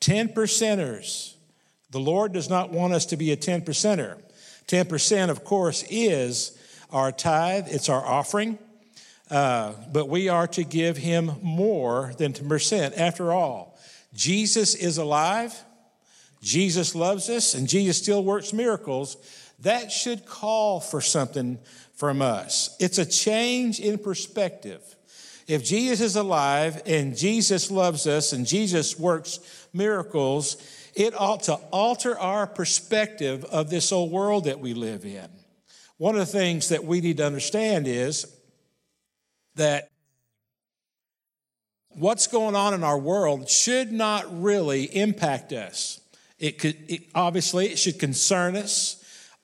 10 percenters. The Lord does not want us to be a 10 percenter. 10%, of course, is our tithe, it's our offering. Uh, but we are to give him more than 10%. After all, Jesus is alive, Jesus loves us, and Jesus still works miracles. That should call for something from us. It's a change in perspective. If Jesus is alive and Jesus loves us and Jesus works miracles, it ought to alter our perspective of this old world that we live in. One of the things that we need to understand is that what's going on in our world should not really impact us. It could it, obviously it should concern us.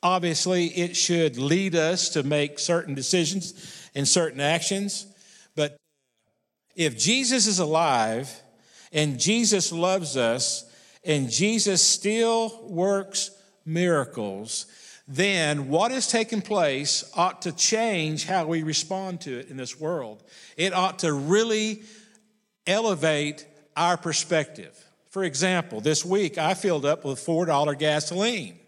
Obviously, it should lead us to make certain decisions and certain actions. But if Jesus is alive and Jesus loves us and Jesus still works miracles, then what has taken place ought to change how we respond to it in this world. It ought to really elevate our perspective. For example, this week I filled up with $4 gasoline.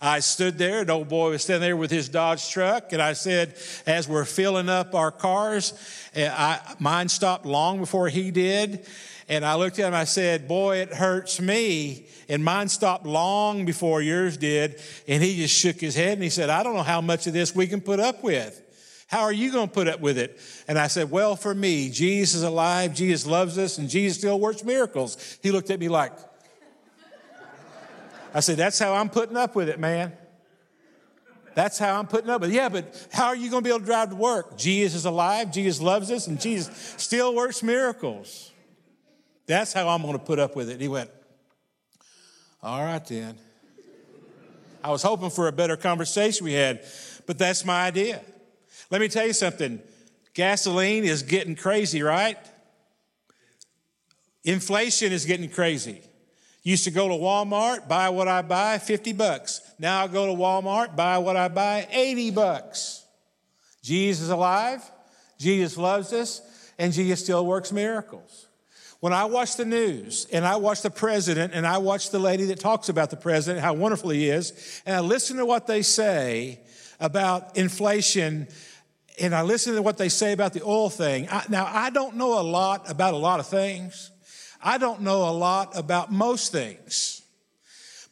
I stood there, an old boy was standing there with his Dodge truck, and I said, as we're filling up our cars, eh, I, mine stopped long before he did. And I looked at him, I said, Boy, it hurts me. And mine stopped long before yours did. And he just shook his head and he said, I don't know how much of this we can put up with. How are you going to put up with it? And I said, Well, for me, Jesus is alive, Jesus loves us, and Jesus still works miracles. He looked at me like, I said, That's how I'm putting up with it, man. That's how I'm putting up with it. Yeah, but how are you going to be able to drive to work? Jesus is alive, Jesus loves us, and Jesus still works miracles. That's how I'm going to put up with it. He went, All right, then. I was hoping for a better conversation we had, but that's my idea. Let me tell you something gasoline is getting crazy, right? Inflation is getting crazy. Used to go to Walmart, buy what I buy, 50 bucks. Now I go to Walmart, buy what I buy, 80 bucks. Jesus is alive, Jesus loves us, and Jesus still works miracles. When I watch the news and I watch the president and I watch the lady that talks about the president, how wonderful he is, and I listen to what they say about inflation and I listen to what they say about the oil thing. I, now, I don't know a lot about a lot of things. I don't know a lot about most things.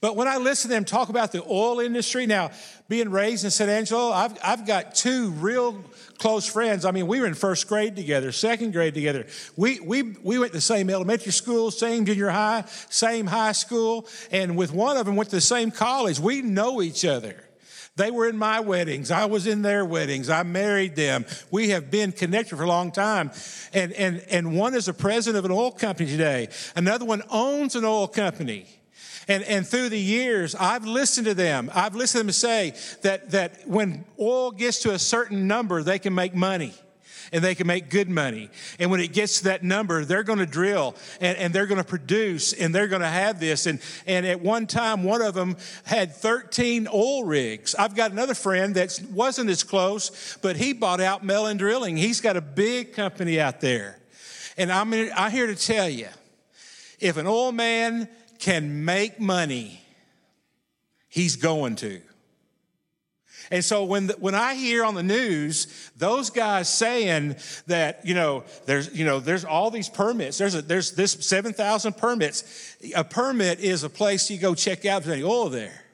But when I listen to them talk about the oil industry, now being raised in San Angelo, I've, I've got two real close friends. I mean, we were in first grade together, second grade together. We, we, we went to the same elementary school, same junior high, same high school, and with one of them went to the same college. We know each other. They were in my weddings. I was in their weddings. I married them. We have been connected for a long time. And, and, and one is a president of an oil company today. Another one owns an oil company. And, and through the years, I've listened to them. I've listened to them say that, that when oil gets to a certain number, they can make money and they can make good money. And when it gets to that number, they're going to drill and, and they're going to produce and they're going to have this. And, and at one time, one of them had 13 oil rigs. I've got another friend that wasn't as close, but he bought out Mellon Drilling. He's got a big company out there. And I'm, I'm here to tell you if an oil man can make money, he's going to. And so when, the, when I hear on the news those guys saying that, you know, there's, you know, there's all these permits, there's, a, there's this 7,000 permits. A permit is a place you go check out if there's any oil there.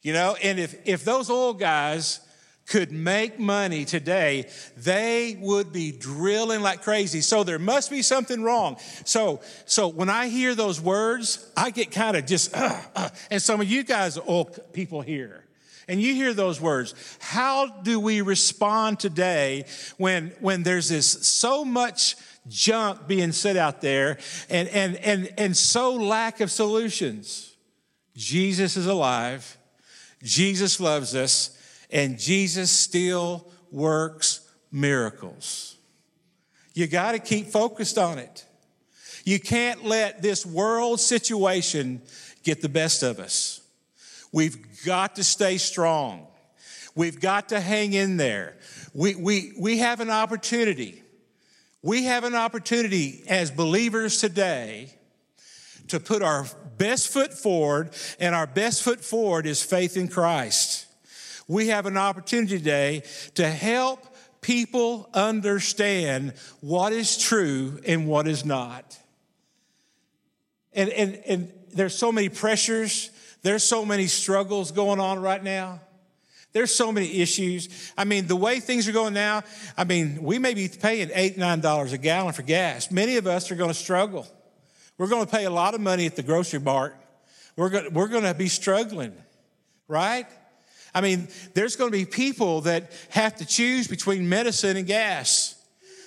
You know, and if, if those oil guys could make money today, they would be drilling like crazy. So there must be something wrong. So, so when I hear those words, I get kind of just, uh, uh, and some of you guys, oil people here, and you hear those words. How do we respond today when, when there's this so much junk being said out there and, and, and, and so lack of solutions? Jesus is alive. Jesus loves us and Jesus still works miracles. You got to keep focused on it. You can't let this world situation get the best of us. We've got to stay strong. We've got to hang in there. We, we, we have an opportunity. We have an opportunity as believers today to put our best foot forward, and our best foot forward is faith in Christ. We have an opportunity today to help people understand what is true and what is not. And, and, and there's so many pressures, there's so many struggles going on right now. There's so many issues. I mean, the way things are going now, I mean, we may be paying eight, nine dollars a gallon for gas. Many of us are going to struggle. We're going to pay a lot of money at the grocery mart. We're going, we're going to be struggling, right? I mean, there's going to be people that have to choose between medicine and gas.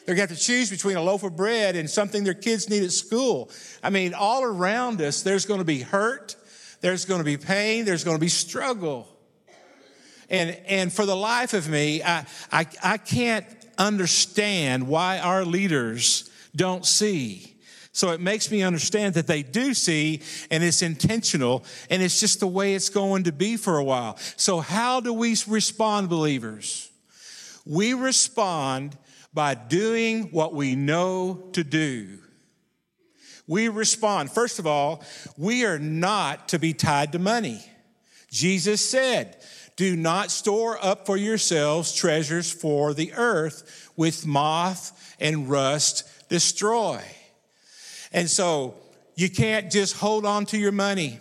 They're going to have to choose between a loaf of bread and something their kids need at school. I mean, all around us, there's going to be hurt, there's going to be pain, there's going to be struggle. And, and for the life of me, I, I, I can't understand why our leaders don't see. So it makes me understand that they do see and it's intentional and it's just the way it's going to be for a while. So, how do we respond, believers? We respond by doing what we know to do. We respond. First of all, we are not to be tied to money. Jesus said, do not store up for yourselves treasures for the earth with moth and rust destroy. And so you can't just hold on to your money.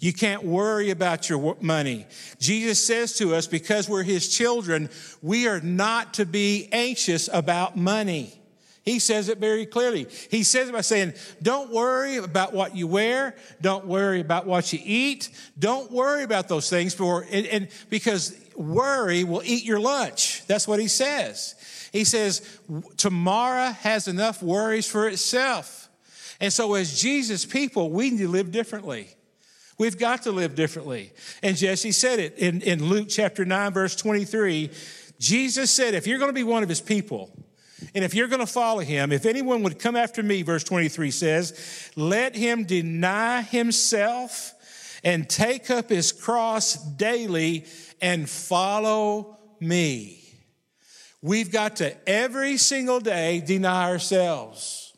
You can't worry about your money. Jesus says to us, because we're his children, we are not to be anxious about money. He says it very clearly. He says it by saying, Don't worry about what you wear. Don't worry about what you eat. Don't worry about those things for, and, and because worry will eat your lunch. That's what he says. He says, Tomorrow has enough worries for itself. And so, as Jesus people, we need to live differently. We've got to live differently. And Jesse said it in, in Luke chapter 9, verse 23. Jesus said, If you're going to be one of his people, and if you're going to follow him, if anyone would come after me, verse 23 says, let him deny himself and take up his cross daily and follow me. We've got to every single day deny ourselves.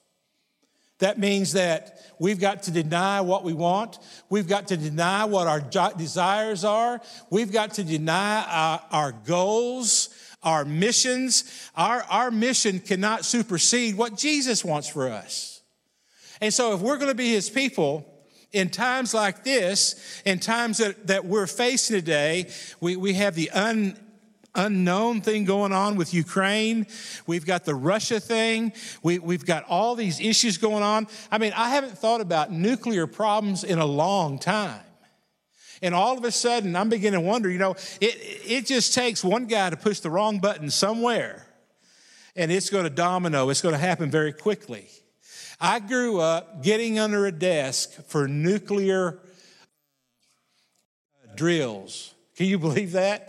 That means that we've got to deny what we want. We've got to deny what our desires are. We've got to deny our, our goals our missions. Our, our mission cannot supersede what Jesus wants for us. And so, if we're going to be his people, in times like this, in times that, that we're facing today, we, we have the un, unknown thing going on with Ukraine. We've got the Russia thing. We, we've got all these issues going on. I mean, I haven't thought about nuclear problems in a long time. And all of a sudden, I'm beginning to wonder, you know, it, it just takes one guy to push the wrong button somewhere, and it's going to domino. It's going to happen very quickly. I grew up getting under a desk for nuclear uh, drills. Can you believe that?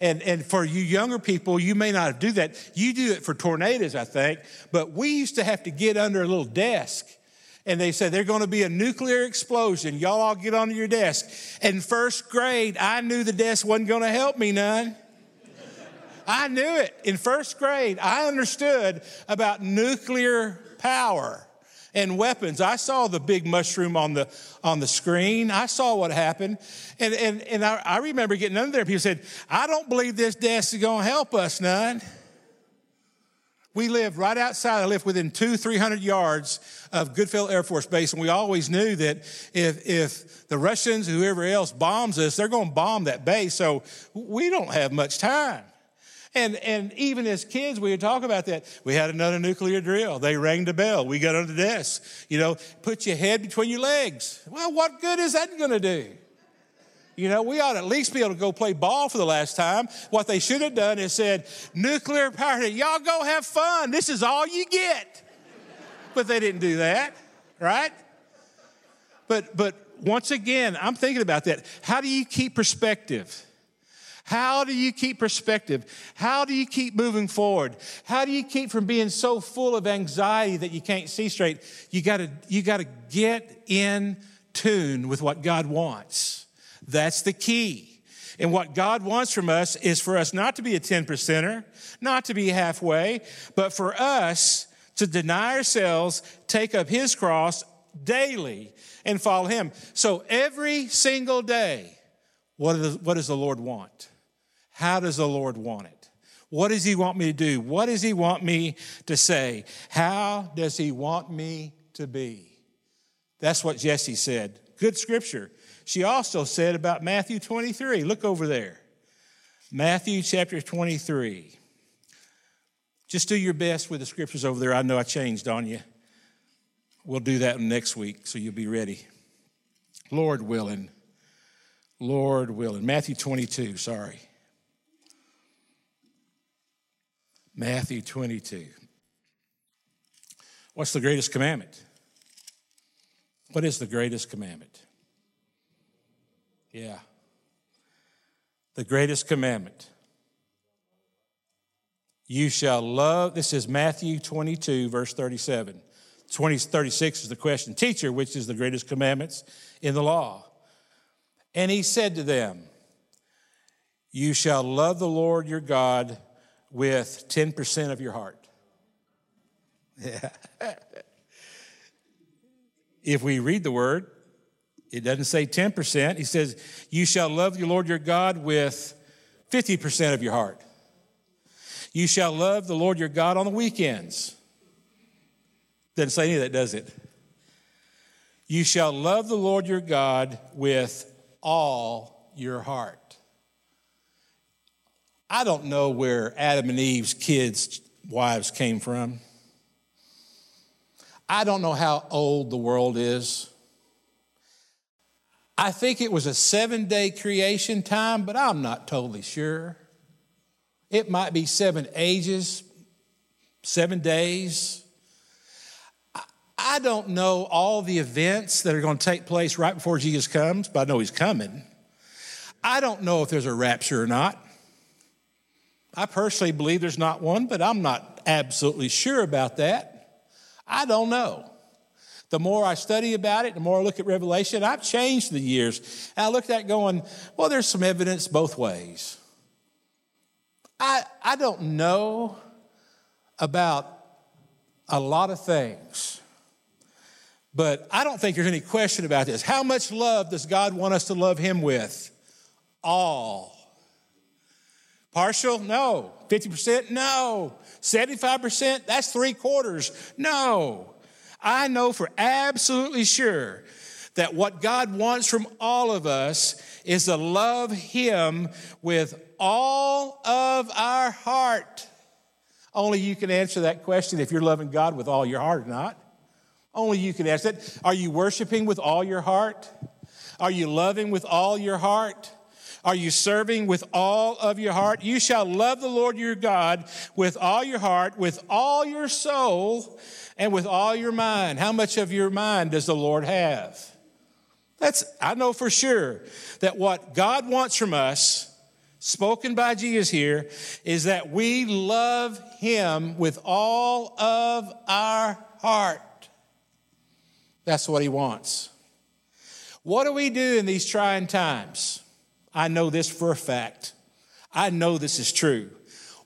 And, and for you younger people, you may not do that. You do it for tornadoes, I think. But we used to have to get under a little desk and they said there's going to be a nuclear explosion. Y'all all get onto your desk. In first grade, I knew the desk wasn't going to help me none. I knew it. In first grade, I understood about nuclear power and weapons. I saw the big mushroom on the on the screen. I saw what happened. And and, and I, I remember getting under there. People said, I don't believe this desk is going to help us none. We lived right outside, I lived within two, 300 yards of Goodfellow Air Force Base, and we always knew that if, if the Russians, whoever else bombs us, they're going to bomb that base, so we don't have much time. And, and even as kids, we would talk about that. We had another nuclear drill. They rang the bell. We got on the desk. You know, put your head between your legs. Well, what good is that going to do? You know, we ought to at least be able to go play ball for the last time. What they should have done is said, nuclear power, y'all go have fun. This is all you get. but they didn't do that, right? But but once again, I'm thinking about that. How do you keep perspective? How do you keep perspective? How do you keep moving forward? How do you keep from being so full of anxiety that you can't see straight? You gotta, you gotta get in tune with what God wants. That's the key. And what God wants from us is for us not to be a 10 percenter, not to be halfway, but for us to deny ourselves, take up His cross, daily and follow him. So every single day, what does, what does the Lord want? How does the Lord want it? What does he want me to do? What does he want me to say? How does he want me to be? That's what Jesse said. Good scripture. She also said about Matthew 23. Look over there. Matthew chapter 23. Just do your best with the scriptures over there. I know I changed on you. We'll do that next week so you'll be ready. Lord willing. Lord willing. Matthew 22, sorry. Matthew 22. What's the greatest commandment? What is the greatest commandment? Yeah. The greatest commandment. You shall love, this is Matthew 22, verse 37. 20, 36 is the question Teacher, which is the greatest commandments in the law? And he said to them, You shall love the Lord your God with 10% of your heart. Yeah. if we read the word, it doesn't say 10%. He says, You shall love your Lord your God with 50% of your heart. You shall love the Lord your God on the weekends. Doesn't say any of that, does it? You shall love the Lord your God with all your heart. I don't know where Adam and Eve's kids' wives came from. I don't know how old the world is. I think it was a seven day creation time, but I'm not totally sure. It might be seven ages, seven days. I don't know all the events that are going to take place right before Jesus comes, but I know he's coming. I don't know if there's a rapture or not. I personally believe there's not one, but I'm not absolutely sure about that. I don't know. The more I study about it, the more I look at Revelation, I've changed the years. And I looked at going, well, there's some evidence both ways. I, I don't know about a lot of things, but I don't think there's any question about this. How much love does God want us to love Him with? All. Partial? No. 50%? No. 75%? That's three quarters? No. I know for absolutely sure that what God wants from all of us is to love Him with all of our heart. Only you can answer that question if you're loving God with all your heart or not. Only you can answer that. Are you worshiping with all your heart? Are you loving with all your heart? Are you serving with all of your heart? You shall love the Lord your God with all your heart, with all your soul, and with all your mind. How much of your mind does the Lord have? That's, I know for sure that what God wants from us, spoken by Jesus here, is that we love Him with all of our heart. That's what He wants. What do we do in these trying times? I know this for a fact. I know this is true.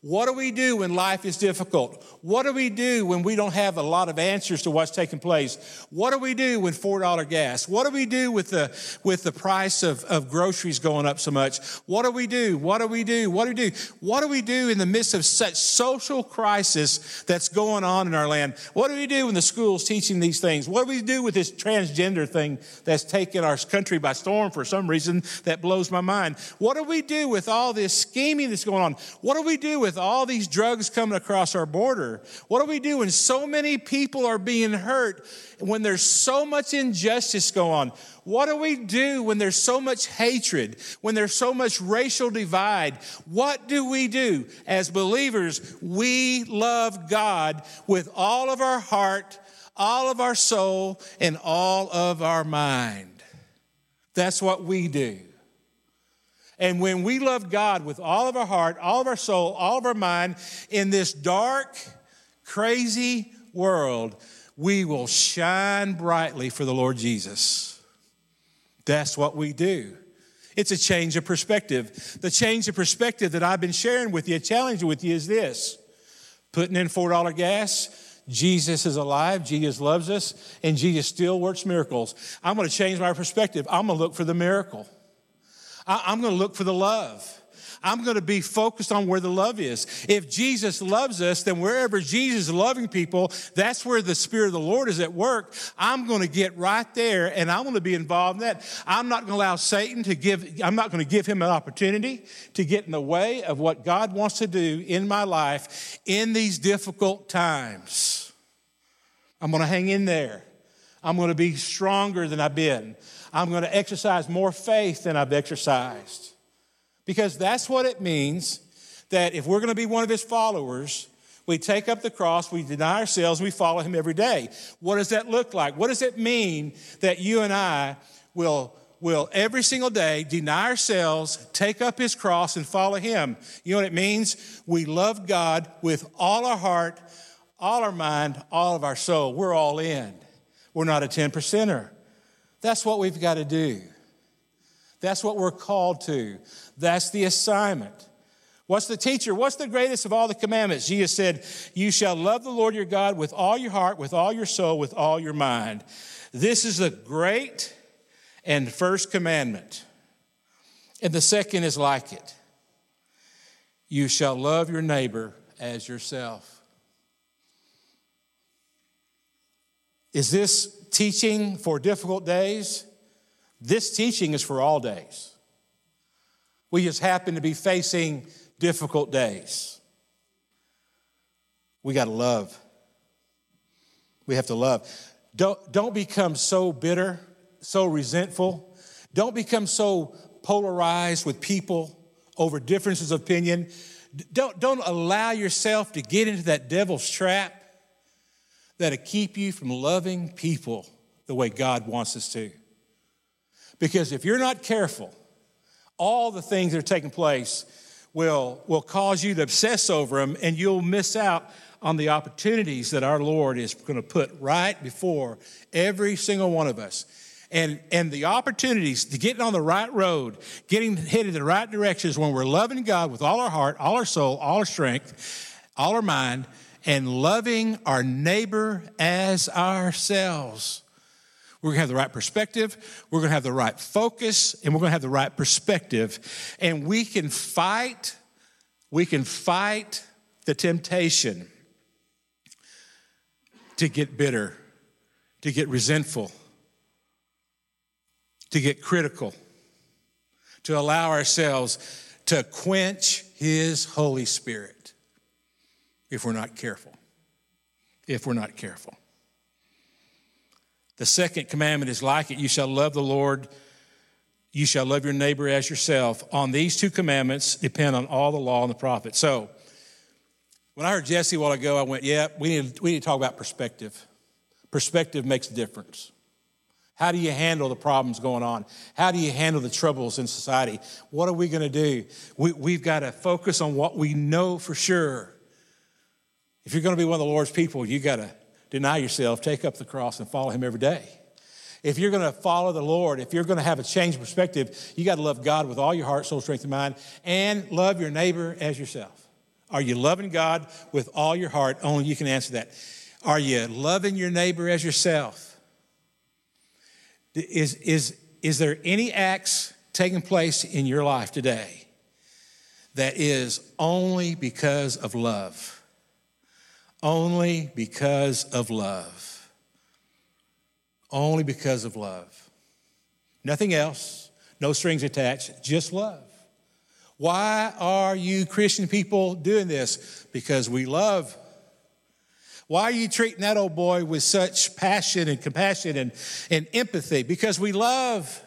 What do we do when life is difficult? What do we do when we don't have a lot of answers to what's taking place? What do we do when $4 gas? What do we do with the, with the price of, of groceries going up so much? What do we do? What do we do? What do we do? What do we do in the midst of such social crisis that's going on in our land? What do we do when the school's teaching these things? What do we do with this transgender thing that's taken our country by storm for some reason that blows my mind? What do we do with all this scheming that's going on? What do we do with all these drugs coming across our border? What do we do when so many people are being hurt, when there's so much injustice going on? What do we do when there's so much hatred, when there's so much racial divide? What do we do? As believers, we love God with all of our heart, all of our soul, and all of our mind. That's what we do. And when we love God with all of our heart, all of our soul, all of our mind, in this dark, crazy world, we will shine brightly for the Lord Jesus. That's what we do. It's a change of perspective. The change of perspective that I've been sharing with you, challenging with you, is this putting in $4 gas, Jesus is alive, Jesus loves us, and Jesus still works miracles. I'm going to change my perspective. I'm going to look for the miracle. I'm going to look for the love. I'm going to be focused on where the love is. If Jesus loves us, then wherever Jesus is loving people, that's where the Spirit of the Lord is at work. I'm going to get right there and I'm going to be involved in that. I'm not going to allow Satan to give, I'm not going to give him an opportunity to get in the way of what God wants to do in my life in these difficult times. I'm going to hang in there. I'm going to be stronger than I've been. I'm going to exercise more faith than I've exercised. Because that's what it means that if we're going to be one of his followers, we take up the cross, we deny ourselves, we follow him every day. What does that look like? What does it mean that you and I will, will every single day deny ourselves, take up his cross, and follow him? You know what it means? We love God with all our heart, all our mind, all of our soul. We're all in. We're not a 10 percenter. That's what we've got to do. That's what we're called to. That's the assignment. What's the teacher? What's the greatest of all the commandments? Jesus said, You shall love the Lord your God with all your heart, with all your soul, with all your mind. This is the great and first commandment. And the second is like it You shall love your neighbor as yourself. Is this teaching for difficult days? This teaching is for all days. We just happen to be facing difficult days. We got to love. We have to love. Don't, don't become so bitter, so resentful. Don't become so polarized with people over differences of opinion. Don't, don't allow yourself to get into that devil's trap that'll keep you from loving people the way God wants us to. Because if you're not careful, all the things that are taking place will, will cause you to obsess over them, and you'll miss out on the opportunities that our Lord is going to put right before every single one of us. And, and the opportunities to get on the right road, getting headed in the right directions when we're loving God with all our heart, all our soul, all our strength, all our mind, and loving our neighbor as ourselves. We're going to have the right perspective, we're going to have the right focus, and we're going to have the right perspective. And we can fight, we can fight the temptation to get bitter, to get resentful, to get critical, to allow ourselves to quench His Holy Spirit if we're not careful. If we're not careful. The second commandment is like it you shall love the Lord, you shall love your neighbor as yourself. On these two commandments depend on all the law and the prophets. So, when I heard Jesse a while ago, I went, yeah, we need, we need to talk about perspective. Perspective makes a difference. How do you handle the problems going on? How do you handle the troubles in society? What are we going to do? We, we've got to focus on what we know for sure. If you're going to be one of the Lord's people, you got to deny yourself, take up the cross, and follow Him every day. If you're going to follow the Lord, if you're going to have a changed perspective, you got to love God with all your heart, soul, strength, and mind, and love your neighbor as yourself. Are you loving God with all your heart? Only you can answer that. Are you loving your neighbor as yourself? Is, is, is there any acts taking place in your life today that is only because of love? Only because of love. Only because of love. Nothing else, no strings attached, just love. Why are you Christian people doing this? Because we love. Why are you treating that old boy with such passion and compassion and, and empathy? Because we love.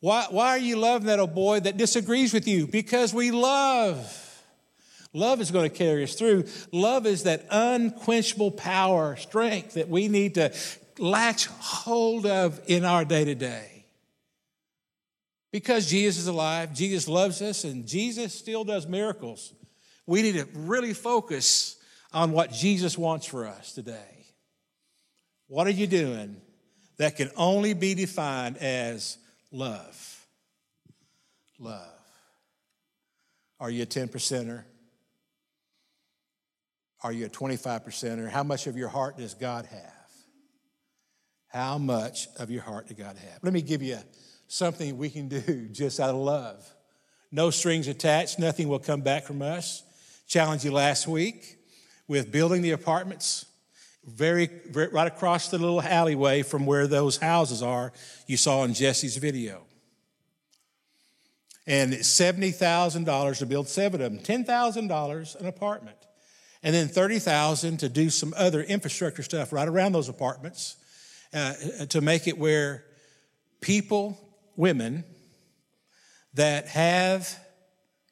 Why, why are you loving that old boy that disagrees with you? Because we love. Love is going to carry us through. Love is that unquenchable power, strength that we need to latch hold of in our day to day. Because Jesus is alive, Jesus loves us, and Jesus still does miracles. We need to really focus on what Jesus wants for us today. What are you doing that can only be defined as love? Love. Are you a 10 percenter? Are you a 25% or how much of your heart does God have? How much of your heart does God have? Let me give you something we can do just out of love. No strings attached, nothing will come back from us. Challenged you last week with building the apartments very, right across the little alleyway from where those houses are you saw in Jesse's video. And it's $70,000 to build seven of them, $10,000 an apartment. And then 30,000 to do some other infrastructure stuff right around those apartments uh, to make it where people, women that have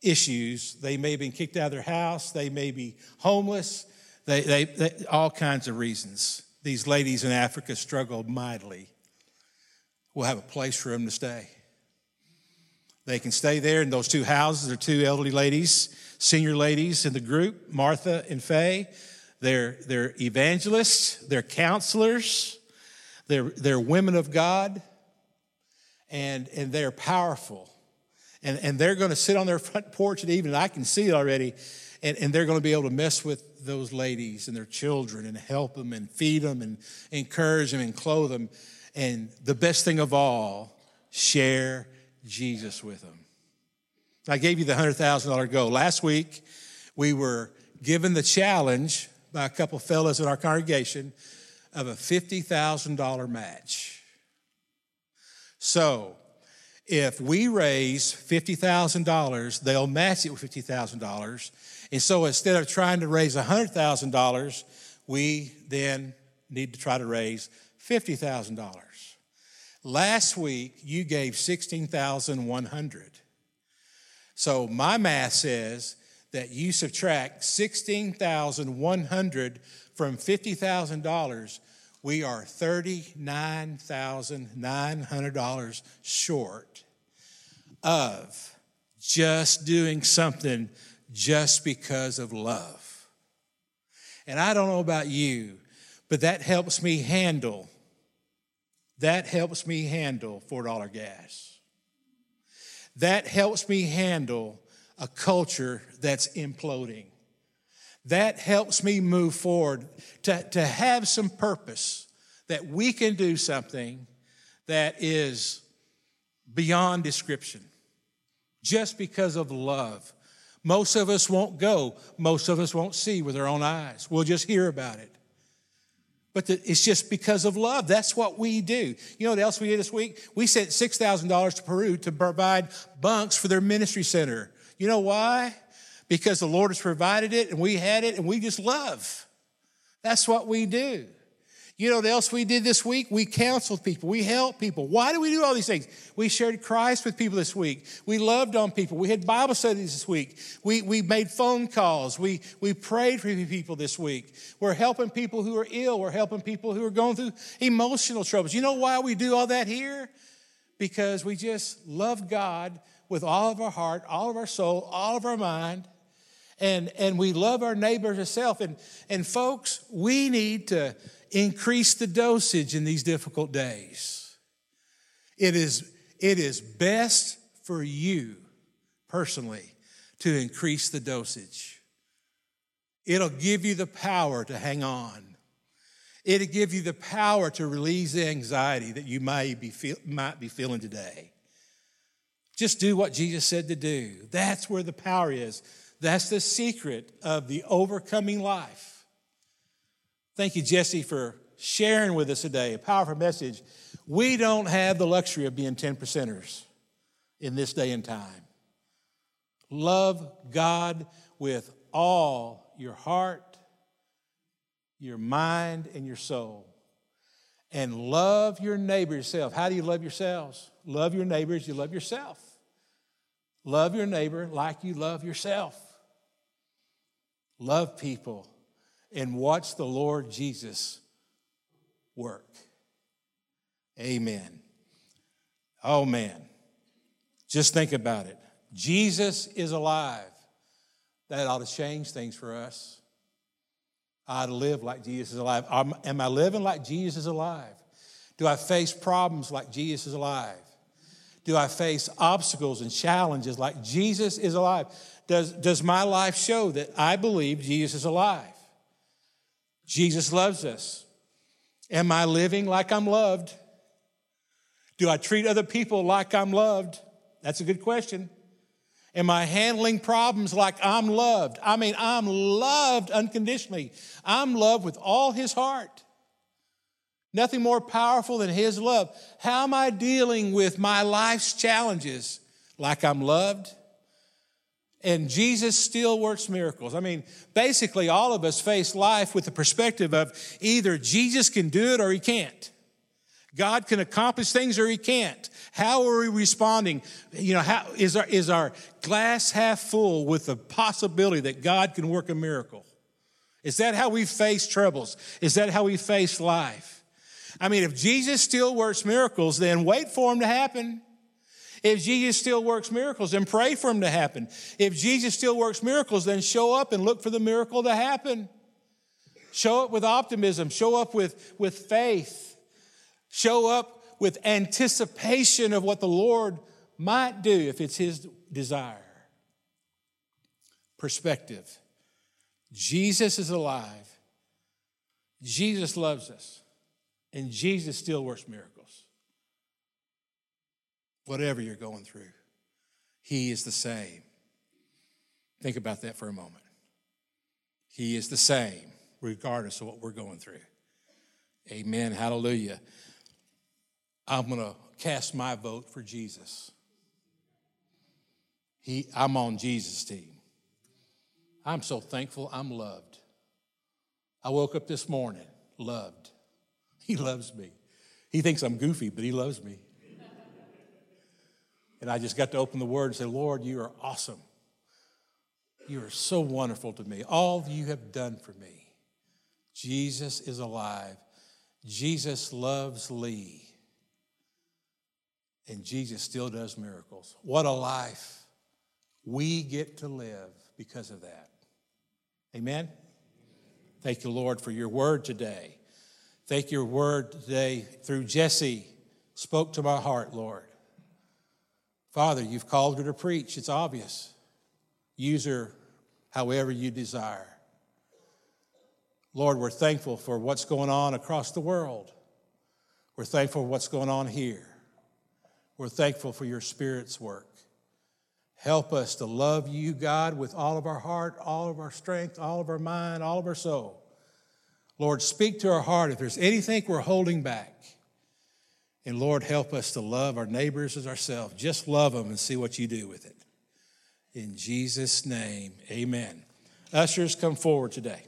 issues, they may have been kicked out of their house, they may be homeless, they, they, they, all kinds of reasons. These ladies in Africa struggle mightily. We'll have a place for them to stay. They can stay there in those two houses. There are two elderly ladies, senior ladies in the group, Martha and Faye. They're, they're evangelists, they're counselors, they're, they're women of God, and, and they're powerful. And, and they're going to sit on their front porch at evening. I can see it already. And, and they're going to be able to mess with those ladies and their children and help them and feed them and encourage them and clothe them. And the best thing of all, share Jesus with them. I gave you the $100,000 goal. Last week, we were given the challenge by a couple fellows in our congregation of a $50,000 match. So, if we raise $50,000, they'll match it with $50,000. And so instead of trying to raise $100,000, we then need to try to raise $50,000. Last week, you gave 16,100. So my math says that you subtract 16,100 from $50,000, we are $39,900 short of just doing something just because of love. And I don't know about you, but that helps me handle, that helps me handle $4 gas. That helps me handle a culture that's imploding. That helps me move forward to, to have some purpose that we can do something that is beyond description just because of love most of us won't go. Most of us won't see with our own eyes. We'll just hear about it. But the, it's just because of love. That's what we do. You know what else we did this week? We sent $6,000 to Peru to provide bunks for their ministry center. You know why? Because the Lord has provided it and we had it and we just love. That's what we do. You know what else we did this week? We counseled people. We helped people. Why do we do all these things? We shared Christ with people this week. We loved on people. We had Bible studies this week. We, we made phone calls. We, we prayed for people this week. We're helping people who are ill. We're helping people who are going through emotional troubles. You know why we do all that here? Because we just love God with all of our heart, all of our soul, all of our mind and, and we love our neighbors self. And, and folks, we need to increase the dosage in these difficult days. It is, it is best for you personally to increase the dosage. It'll give you the power to hang on. It'll give you the power to release the anxiety that you might be, feel, might be feeling today. Just do what Jesus said to do. That's where the power is. That's the secret of the overcoming life. Thank you, Jesse, for sharing with us today a powerful message. We don't have the luxury of being 10 percenters in this day and time. Love God with all your heart, your mind, and your soul. And love your neighbor yourself. How do you love yourselves? Love your neighbors, you love yourself. Love your neighbor like you love yourself. Love people and watch the Lord Jesus work. Amen. Oh, man. Just think about it. Jesus is alive. That ought to change things for us. I live like Jesus is alive. Am I living like Jesus is alive? Do I face problems like Jesus is alive? Do I face obstacles and challenges like Jesus is alive? Does, does my life show that I believe Jesus is alive? Jesus loves us. Am I living like I'm loved? Do I treat other people like I'm loved? That's a good question. Am I handling problems like I'm loved? I mean, I'm loved unconditionally. I'm loved with all his heart. Nothing more powerful than his love. How am I dealing with my life's challenges like I'm loved? And Jesus still works miracles. I mean, basically, all of us face life with the perspective of either Jesus can do it or he can't. God can accomplish things or he can't. How are we responding? You know, how is our, is our glass half full with the possibility that God can work a miracle? Is that how we face troubles? Is that how we face life? I mean, if Jesus still works miracles, then wait for them to happen. If Jesus still works miracles, then pray for them to happen. If Jesus still works miracles, then show up and look for the miracle to happen. Show up with optimism, show up with, with faith, show up with anticipation of what the Lord might do if it's His desire. Perspective Jesus is alive, Jesus loves us, and Jesus still works miracles whatever you're going through. He is the same. Think about that for a moment. He is the same, regardless of what we're going through. Amen. Hallelujah. I'm going to cast my vote for Jesus. He, I'm on Jesus' team. I'm so thankful I'm loved. I woke up this morning loved. He loves me. He thinks I'm goofy, but he loves me. And I just got to open the word and say, Lord, you are awesome. You are so wonderful to me. All you have done for me. Jesus is alive. Jesus loves Lee. And Jesus still does miracles. What a life we get to live because of that. Amen. Thank you, Lord, for your word today. Thank your word today through Jesse spoke to my heart, Lord. Father, you've called her to preach. It's obvious. Use her however you desire. Lord, we're thankful for what's going on across the world. We're thankful for what's going on here. We're thankful for your Spirit's work. Help us to love you, God, with all of our heart, all of our strength, all of our mind, all of our soul. Lord, speak to our heart if there's anything we're holding back. And Lord, help us to love our neighbors as ourselves. Just love them and see what you do with it. In Jesus' name, amen. Ushers, come forward today.